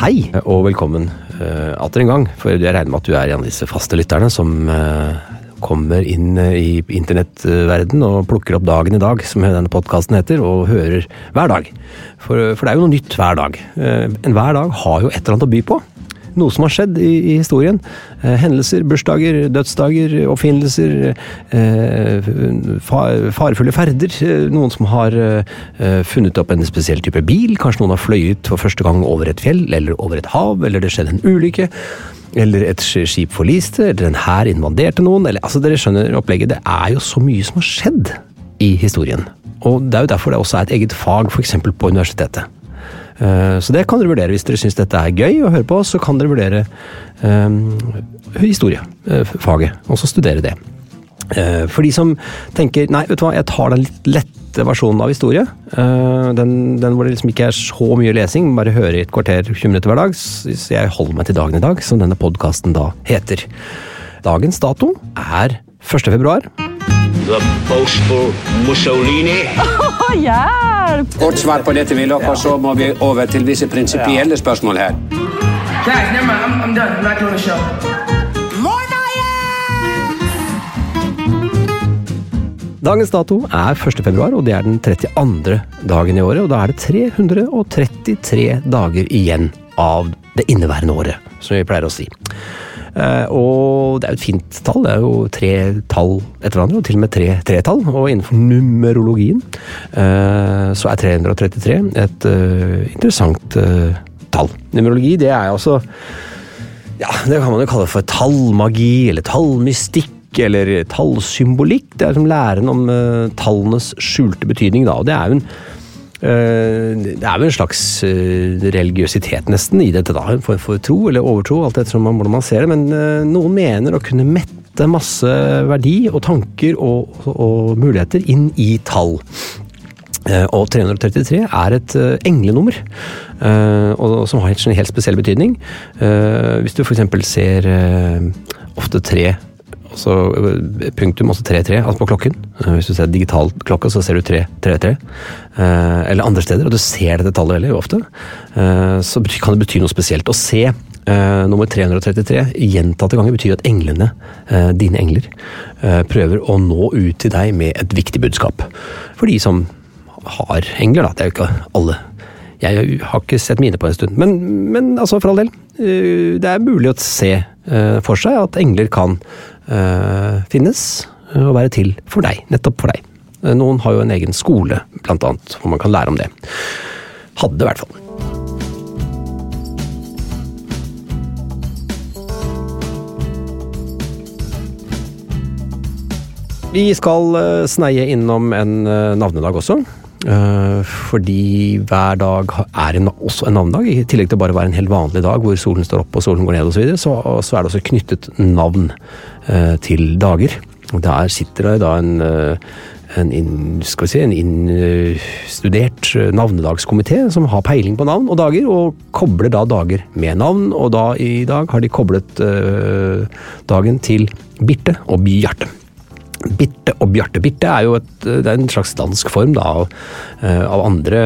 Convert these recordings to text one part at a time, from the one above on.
Hei, og velkommen uh, atter en gang. For jeg regner med at du er en av disse faste lytterne som uh, kommer inn eh, i internettverden og plukker opp dagen i dag, som denne podkasten heter, og hører hver dag. For, for det er jo noe nytt hver dag. Uh, Enhver dag har jo et eller annet å by på. Noe som har skjedd i, i historien. Eh, hendelser, bursdager, dødsdager, oppfinnelser, eh, fa, farefulle ferder. eh, Noen som har eh, funnet opp en spesiell type bil. Kanskje noen har fløyet for første gang over et fjell eller over et hav, eller det skjedde en ulykke. Eller et skip forliste, eller en hær invaderte noen. Eller, altså Dere skjønner opplegget. Det er jo så mye som har skjedd i historien. Og det er jo derfor det også er et eget fag, f.eks. på universitetet. Eh, Så det kan dere vurdere hvis dere syns dette er gøy å høre på. Så kan dere vurdere um, historiefaget, og så studere det. Eh, For de som tenker nei, vet du hva, jeg tar den litt lette versjonen av historie, eh, den, den hvor det liksom ikke er så mye lesing, bare høre i et kvarter 20 minutter hver dag, så jeg holder meg til dagen i dag, som denne podkasten da heter. Dagens dato er 1. februar. The boastful Mussolini. Kort svar på dette, Willoch, og så må vi over til visse prinsipielle spørsmål her. Guys, never mind. I'm, I'm done. I'm not doing the show. Dagens dato er 1. februar, og det er den 32. dagen i året. Og da er det 333 dager igjen av det inneværende året, som vi pleier å si. Eh, og det er jo et fint tall. Det er jo tre tall etter hverandre, og til og med tre tretall. Og innenfor numerologien eh, så er 333 et eh, interessant tall. Numerologi, det er altså ja, det kan man jo kalle for tallmagi, eller tallmystikk, eller tallsymbolikk. Det er som læren om uh, tallenes skjulte betydning, da. Og det er jo en det er jo en slags eh, religiøsitet nesten i dette, da. En form for tro eller overtro, alt etter hvordan man ser det. Men eh, noen mener å kunne mette masse verdi og tanker og, og muligheter inn i tall. Eh, Og 333 er et eh, englenummer, eh, og som har en helt spesiell betydning. Eh, Hvis du f.eks. ser eh, ofte tre altså eh, punktum, også 3-3, altså på klokken. Eh, Hvis du ser digital klokke, så ser du 3-3-3. Eh, Eller andre steder, og du ser dette tallet veldig ofte. Så kan det bety noe spesielt. Å se nummer 333 gjentatte ganger betyr at englene, dine engler, prøver å nå ut til deg med et viktig budskap. For de som har engler, da. Det er jo ikke alle. Jeg har ikke sett mine på en stund. Men, men altså, for all del. Det er mulig å se for seg at engler kan eh, finnes eh, og være til for deg. Nettopp for deg. Eh, Noen har jo en egen skole, blant annet, hvor man kan lære om det. Hadde, i hvert fall. Vi skal eh, sneie innom en eh, navnedag også. Eh, Fordi hver dag er en, også en navnedag, i tillegg til bare å være en helt vanlig dag hvor solen står opp og solen går ned osv., så, videre, så, så er det også knyttet navn eh, til dager. Og Der sitter det da en, eh, en, inn- skal vi si, en innstudert navnedagskomité som har peiling på navn og dager, og kobler da dager med navn. Og da i dag har de koblet dagen til Birte og Bjarte. Birte og Bjarte. Birte er jo et, er en slags dansk form da, av, eh, av andre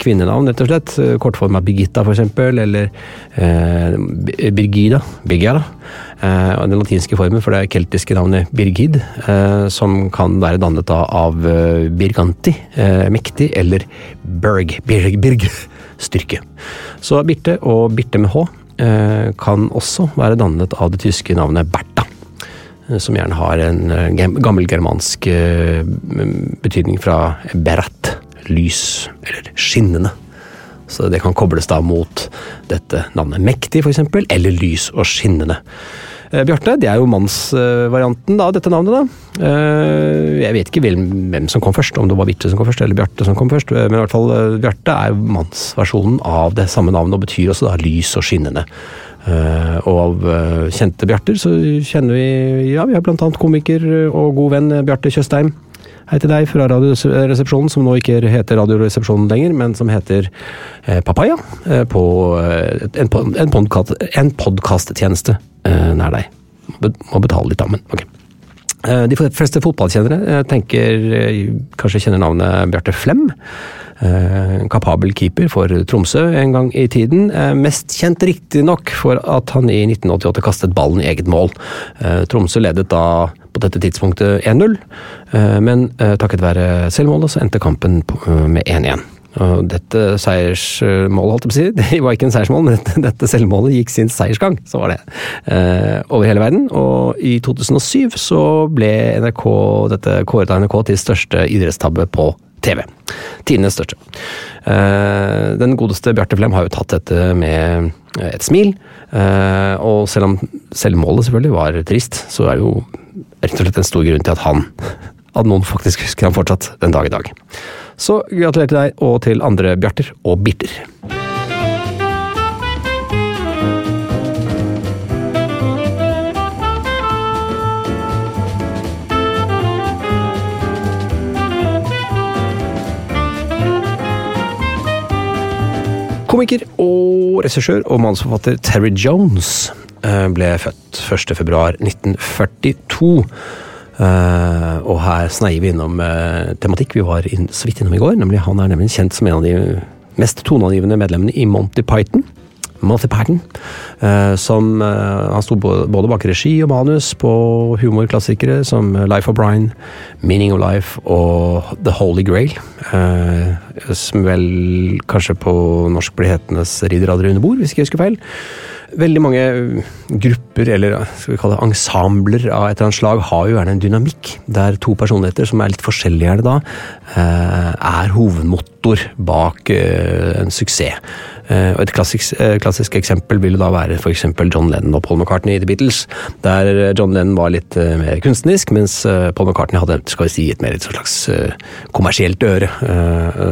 kvinnenavn, rett og slett. Kortform av Birgitta, eksempel, eller eh, Birgida. Birgera. Eh, den latinske formen for det keltiske navnet Birgid, eh, som kan være dannet da, av eh, Birganti, eh, mektig, eller Berg, Birg, Birg, styrke. Så Birte og Birte med H kan også være dannet av det tyske navnet Bertha. Eh, som gjerne har en eh, gammel germansk eh, betydning fra berat, lys eller skinnende. Så det kan kobles da mot dette navnet mektig, eksempel, eller lys og skinnende. Bjarte, det er jo mannsvarianten av dette navnet, da. Jeg vet ikke hvem som kom først, om det var Birte som kom først, eller Bjarte som kom først, men i hvert fall Bjarte er mannsversjonen av det samme navnet, og betyr også da lys og skinnende. Uh, og av uh, kjente Bjarter så kjenner vi ja, vi har annet komiker og god venn Bjarte Tjøstheim. Hei til deg fra Radioresepsjonen, som nå ikke heter Radioresepsjonen lenger, men som heter uh, Papaya, på en, en podkasttjeneste nær deg. Må betale litt, da, men ok. De fleste fotballkjennere tenker kanskje kjenner navnet Bjarte Flem. Eh, kapabel keeper for Tromsø en gang i tiden. Eh, mest kjent riktignok for at han i 1988 kastet ballen i eget mål. Eh, Tromsø ledet da på dette tidspunktet 1-0, men takket være selvmålet så endte kampen med 1-1. Dette seiersmålet, holdt jeg på å si, det var ikke en seiersmål, men dette, selvmålet gikk sin seiersgang, så var det. Eh, over hele verden. Og i 2007 så ble NRK, dette kåret av NRK til største idrettstabbe på TV. Tidenes største. Eh, den godeste Bjarte Flem har jo tatt dette med et smil. Eh, og selv om selvmålet selvfølgelig var trist, så er det jo rett og slett en stor grunn til at han at noen faktisk husker han fortsatt den dag i dag. Så gratulerer til deg og til andre Bjarter og Birter. Komiker og regissør og manusforfatter Terry Jones eh, ble født 1.2.1942. Uh, og her sneier vi innom uh, tematikk vi var inn, så vidt innom i går. nemlig Han er nemlig kjent som en av de mest toneangivende medlemmene i Monty Python. Monty Python, uh, som Han sto både bak regi og manus på humorklassikere som Life of Brian, Meaning of Life og The Holy Grail. som vel kanskje på norsk blir hetende Ridder aldri under bord, hvis ikke jeg husker feil veldig mange grupper, eller skal vi kalle det ensembler av et eller annet slag, har jo gjerne en dynamikk, der to personligheter, som er litt forskjellige gjerne da, eh, er hovedmotor bak eh, en suksess. Eh, og Et klassisk, klassisk eksempel vil da være f.eks. John Lennon og Paul McCartney i The Beatles, der John Lennon var litt mer kunstnerisk, mens Paul McCartney hadde skal vi si, et mer et slags kommersielt øre.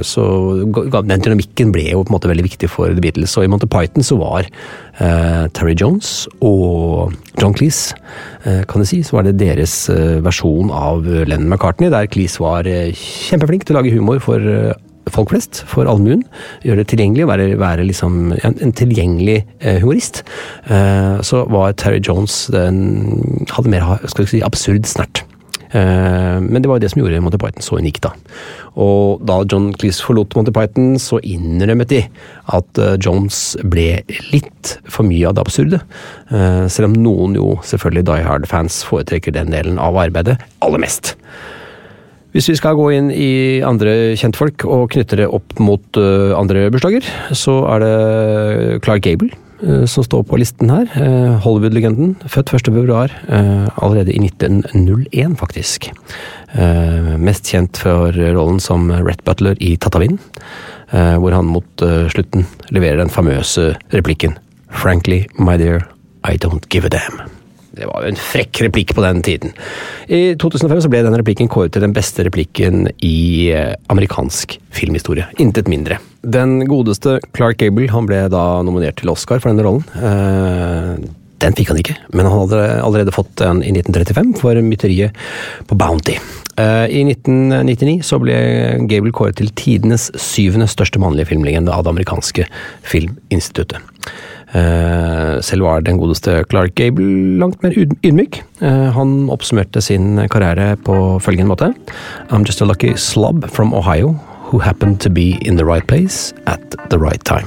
Så den dynamikken ble jo på en måte veldig viktig for The Beatles. Og i Monty Python så var eh, Terry Jones og John Cleese, eh, kan du si, så var det deres eh, versjon av Lennon McCartney, der Cleese var eh, kjempeflink til å lage humor for eh, folk flest, for allmuen. Gjøre det tilgjengelig, være, være liksom en, en tilgjengelig eh, humorist. så var Terry Jones den hadde mer skal si, absurd snert. Eh, men det var jo det som gjorde Monty Python så unik, da. Og da John Cleese forlot Monty Python, så innrømmet de at eh, Jones ble litt for mye av det absurde. Eh, selv om noen jo selvfølgelig Die Hard-fans foretrekker den delen av arbeidet aller mest. Hvis vi skal gå inn i andre kjentfolk og knytte det opp mot andre bursdager, så er det Clark Gable uh, som står på listen her. Uh, Hollywood-legenden. Født 1.2. Eh, allerede i 1901, faktisk. Mest kjent for rollen som Rett Butler i Tatavin, hvor han mot slutten leverer den famøse replikken Frankly, my dear, I don't give a damn. Det var jo en frekk replikk på den tiden. I 2005 så ble den replikken kåret til den beste replikken i eh, amerikansk filmhistorie. Intet mindre. Den godeste Clark Gable han ble da nominert til Oscar for denne rollen. Eh, den fikk han ikke, men han hadde allerede fått den i 1935 for mytteriet på Bounty. Eh, I 1999 så ble Gable kåret til tidenes syvende største mannlige filmlegende av det amerikanske filminstituttet. Eh, selv var den godeste Clark Gable langt mer yd- ydmyk. Eh, han oppsummerte sin karriere på følgende måte. I'm just a lucky slob from Ohio who happened to be in the right place at the right time.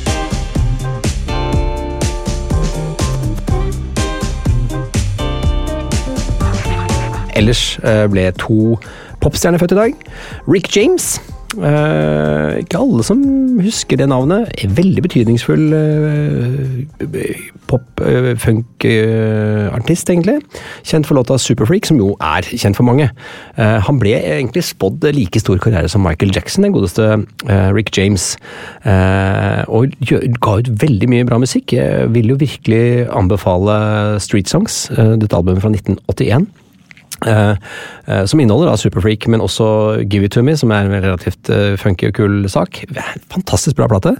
Ellers eh, ble to popstjerner født i dag. Rick James. Uh, ikke alle som husker det navnet. Veldig betydningsfull uh, pop-funk-artist, egentlig. Kjent for låta Superfreak, som jo er kjent for mange. Eh, han ble egentlig spådd like stor karriere som Michael Jackson, den godeste eh, Rick James. Eh, og ga ut veldig mye bra musikk. Jeg vil jo virkelig anbefale Street Songs, eh, dette albumet fra 1981. Eh, eh, som inneholder da Superfreak, men også Give It To Me, som er en relativt eh, funky og kul sak. Fantastisk bra plate.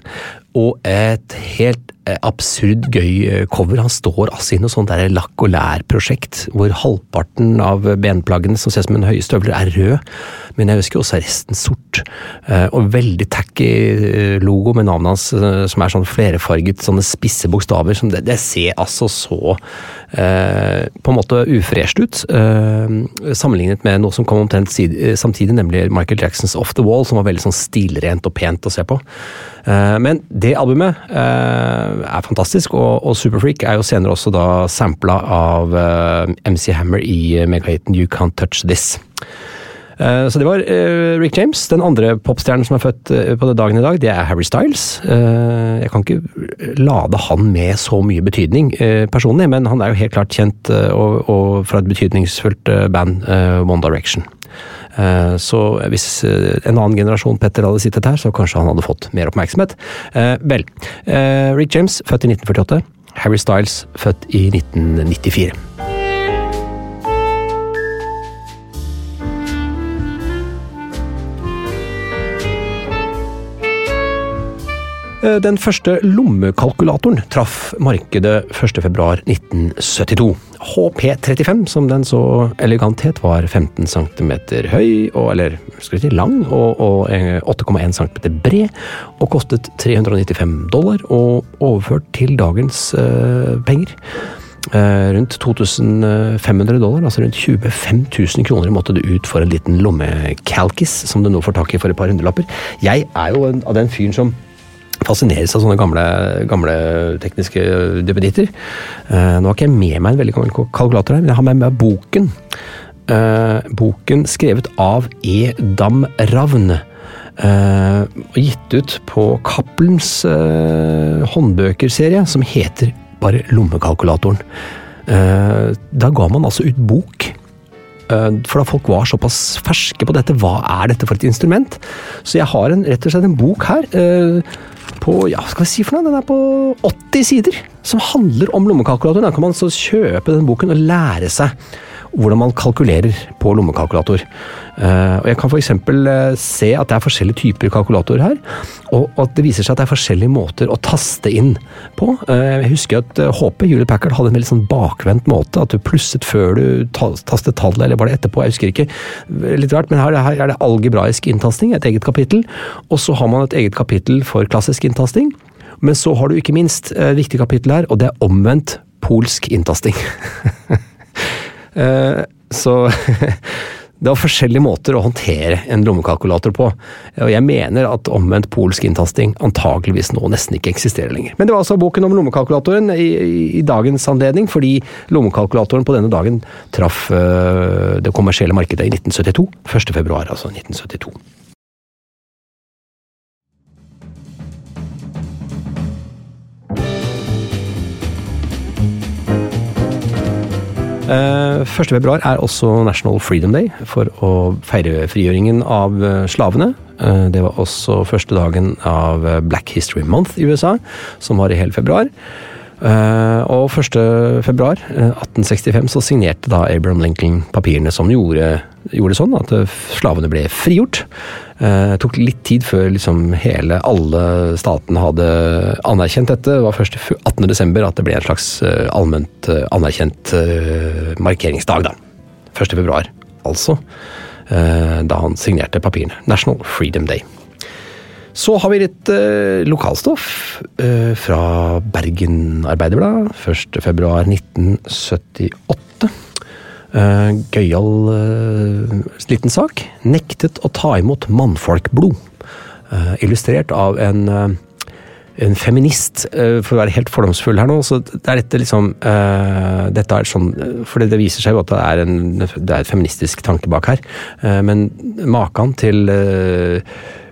Og et helt eh, absurd gøy eh, cover. Han står altså i noe sånt der lakk og lær-prosjekt, hvor halvparten av benplaggene som ser ut som en høye støvler, er rød, men jeg husker også resten sort. Eh, og veldig tacky logo med navnet hans, som er sånn flerfarget, sånne spisse bokstaver. Som det, det ser altså så på en måte ufresht ut, sammenlignet med noe som kom omtrent samtidig, nemlig Michael Jacksons Off The Wall, som var veldig sånn stilrent og pent å se på. Eh, men det albumet eh, er fantastisk, og, Superfreak er jo senere også da sampla av eh, MC Hammer i megahiten You Can't Touch This. Så det var Rick James. Den andre popstjernen som er født på dagen i dag, det er Harry Styles. Jeg kan ikke lade han med så mye betydning personlig, men han er jo helt klart kjent og, og fra et betydningsfullt band, One Direction. Eh, Så hvis eh, en annen generasjon Petter hadde sittet her, så kanskje han hadde fått mer oppmerksomhet. Eh, Vel, Rick James, født i 1948. Harry Styles, født i 1994. Eh, Den første lommekalkulatoren traff markedet 1.2.1972. HP35, som den så elegant het, var 15 cm høy, og, eller skal vi si lang, og, og eh, 8,1 cm bred, og kostet 395 dollar, og overført til dagens eh, penger. Eh, rundt 2500 dollar, altså rundt 25 000 kroner måtte du ut for en liten lommekalkis, som du nå får tak i for et par hundrelapper. Jeg er jo en, av den fyren som fascineres av sånne gamle, gamle tekniske duppeditter. Eh, nå har ikke jeg med meg en veldig gammel kalkulator her, men jeg har med meg boken. Eh, boken skrevet av E. Dam Ravn. eh, og gitt ut på Cappelens håndbøkerserie, som heter bare Lommekalkulatoren. Da ga man altså ut bok. For da folk var såpass ferske på dette, hva er dette for et instrument? Så jeg har en, rett og slett en bok her, eh, på, ja, skal vi si for noe, den er på 80 sider. som handler om lommekalkulatoren. Da kan man så kjøpe den boken og lære seg hvordan man kalkulerer på lommekalkulator. Uh, og Jeg kan f.eks. Uh, se at det er forskjellige typer kalkulatorer her, og, at det viser seg at det er forskjellige måter å taste inn på. Uh, jeg husker at HP, Julie Packard, hadde en veldig sånn bakvendt måte, at du plusset før du tastet tallet, eller var det etterpå, jeg husker ikke. Litt rart, men her er det algebraisk inntasting, et eget kapittel, og så har man et eget kapittel for klassisk inntasting. Men så har du ikke minst et viktig kapittel her, og det er omvendt polsk inntasting. Eh, så det var forskjellige måter å håndtere en lommekalkulator på. Og jeg mener at omvendt polsk inntasting antakeligvis nå nesten ikke eksisterer lenger. Men det var altså boken om lommekalkulatoren i, i dagens anledning, fordi lommekalkulatoren på denne dagen traff uh, det kommersielle markedet i 1972. 1. februar, altså 1972. 1.2 er også National Freedom Day, for å feire frigjøringen av eh, slavene. Uh, det var også første dagen av Black History Month i USA, som var i hele februar. Uh, og 1. februar 1865 så signerte da Abraham Lincoln papirene som gjorde, gjorde sånn at slavene ble frigjort. Det tok litt tid før liksom hele, alle statene hadde anerkjent dette. Det var først 18.12. at det ble en slags allment anerkjent markeringsdag. da. 1. februar, altså. Da han signerte papirene. National Freedom Day. Så har vi litt eh, lokalstoff eh, fra Bergen Arbeiderblad. 1.2.1978. Eh, Gøyal eh, liten sak. Nektet å ta imot mannfolkblod. Eh, illustrert av en, eh, en feminist, eh, for å være helt fordomsfull her nå. så det er Dette liksom dette er sånn, for det, viser seg jo at det er, en, det er et feministisk tanke bak her. men maken til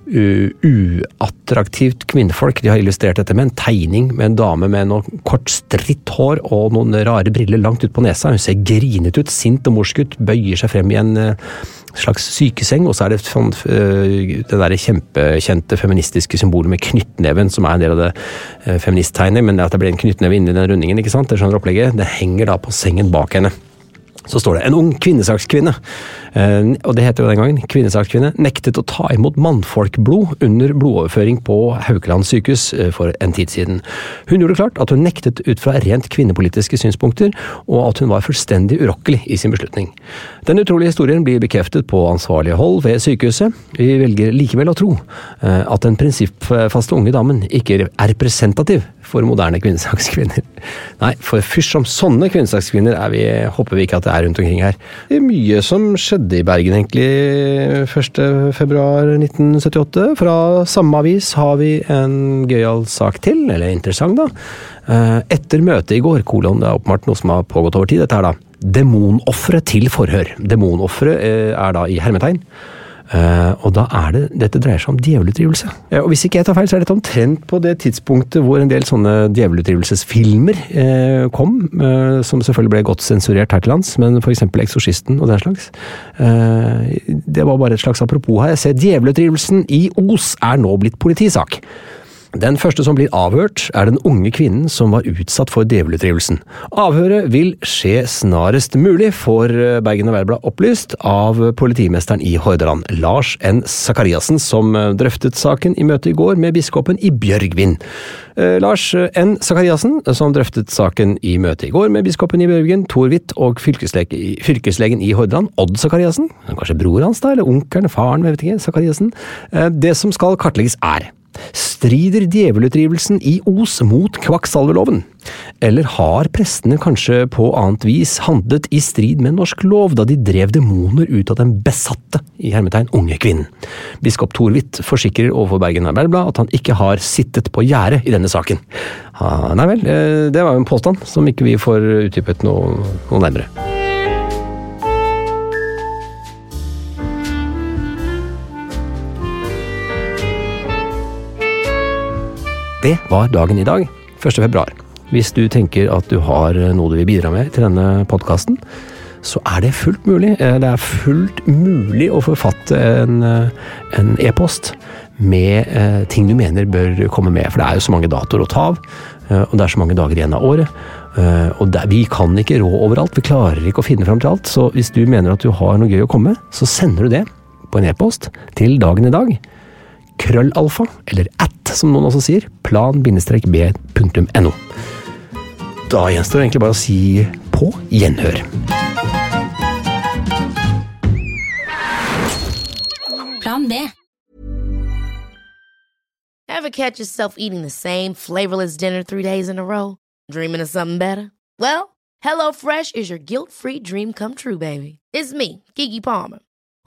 uattraktivt kvinnfolk. De har illustrert dette med en tegning med en dame med noe kort, stritt hår og noen rare briller langt ut på nesa. Hun ser grinet ut, sint og morsk ut, bøyer seg frem i en uh, slags sykeseng, og så er det sånn, uh, det der kjempekjente feministiske symbolet med knyttneven, som er en del av det uh, feministtegnet, men at det blir en knyttneve inni den rundingen, ikke sant? Det skjønner opplegget. Det henger da på sengen bak henne så står det en ung kvinnesakskvinne, eh, og det heter jo den gangen, kvinnesakskvinne, nektet å ta imot mannfolkblod under blodoverføring på Haukeland sykehus eh, for en tid siden. Hun gjorde klart at hun nektet ut fra rent kvinnepolitiske synspunkter, og at hun var fullstendig urokkelig i sin beslutning. Den utrolige historien blir bekreftet på ansvarlige hold ved sykehuset. Vi velger likevel å tro eh, at den prinsippfaste unge damen ikke er representativ for moderne kvinnesakskvinner. Nei, for fysj som sånne kvinnesakskvinner er vi, håper vi ikke at det er rundt omkring her. Det er mye som skjedde i Bergen, egentlig, 1.2.1978. Fra samme avis har vi en gøyal sak til, eller interessant, da. Eh, etter møtet i går, kolon, det er åpenbart noe som har pågått over tid, dette her da. Demonofre til forhør. Demonofre eh, er da i hermetegn. Uh, og da er det Dette dreier seg om djevelutdrivelse. Ja, og Hvis ikke jeg tar feil, så er dette omtrent på det tidspunktet hvor en del sånne djevelutdrivelsesfilmer uh, kom, uh, som selvfølgelig ble godt sensurert her til lands, men f.eks. Eksorsisten og den slags. det var bare et slags apropos her. Jeg ser djevelutdrivelsen i Os er nå blitt politisak. Den første som blir avhørt, er den unge kvinnen som var utsatt for djevelutdrivelsen. Avhøret vil skje snarest mulig, får Bergen Arbeiderblad opplyst av politimesteren i Hordaland, Lars N. Sakariassen, som drøftet saken i møte i går med biskopen i Bjørgvin. Eh, Lars N. Sakariassen, som drøftet saken i møte i går med biskopen i Bjørgvin, Tor Hvitt og fylkeslegen i Hordaland, Odd Sakariassen, kanskje bror hans da, eller onkelen, faren, jeg vet ikke, Sakariassen. Eh, det som skal kartlegges er Strider djevelutdrivelsen i Os mot kvakksalverloven? Eller har prestene kanskje på annet vis handlet i strid med norsk lov da de drev demoner ut av den besatte i hermetegn unge kvinnen? Biskop Thorvidt forsikrer overfor Bergen Arbeiderblad at han ikke har sittet på gjerdet i denne saken. Ah, nei vel, eh, det var jo en påstand som ikke vi får utdypet noe, noe nærmere. Det var dagen i dag, 1. februar. Hvis du tenker at du har noe du vil bidra med til denne podkasten, så er det fullt mulig. Eh, Det er fullt mulig å forfatte en e-post e-post med eh, ting du mener bør komme med. For det er jo så mange datoer å ta av, eh, og det er så mange dager igjen av året. Eh, og det, vi kan ikke rå overalt, vi klarer ikke å finne fram til alt. Så hvis du mener at du har noe gøy å komme med, så sender du det på en e-post til dagen i dag. Krøllalfa, eller at, som noen også sier, plan-b.no. Da gjenstår det egentlig bare å si på gjenhør. Plan B. Ever catch yourself eating the same flavorless dinner three days in a row? Dreaming of something better? Well, HelloFresh is your guilt-free dream come true, baby. It's me, Kiki Palmer.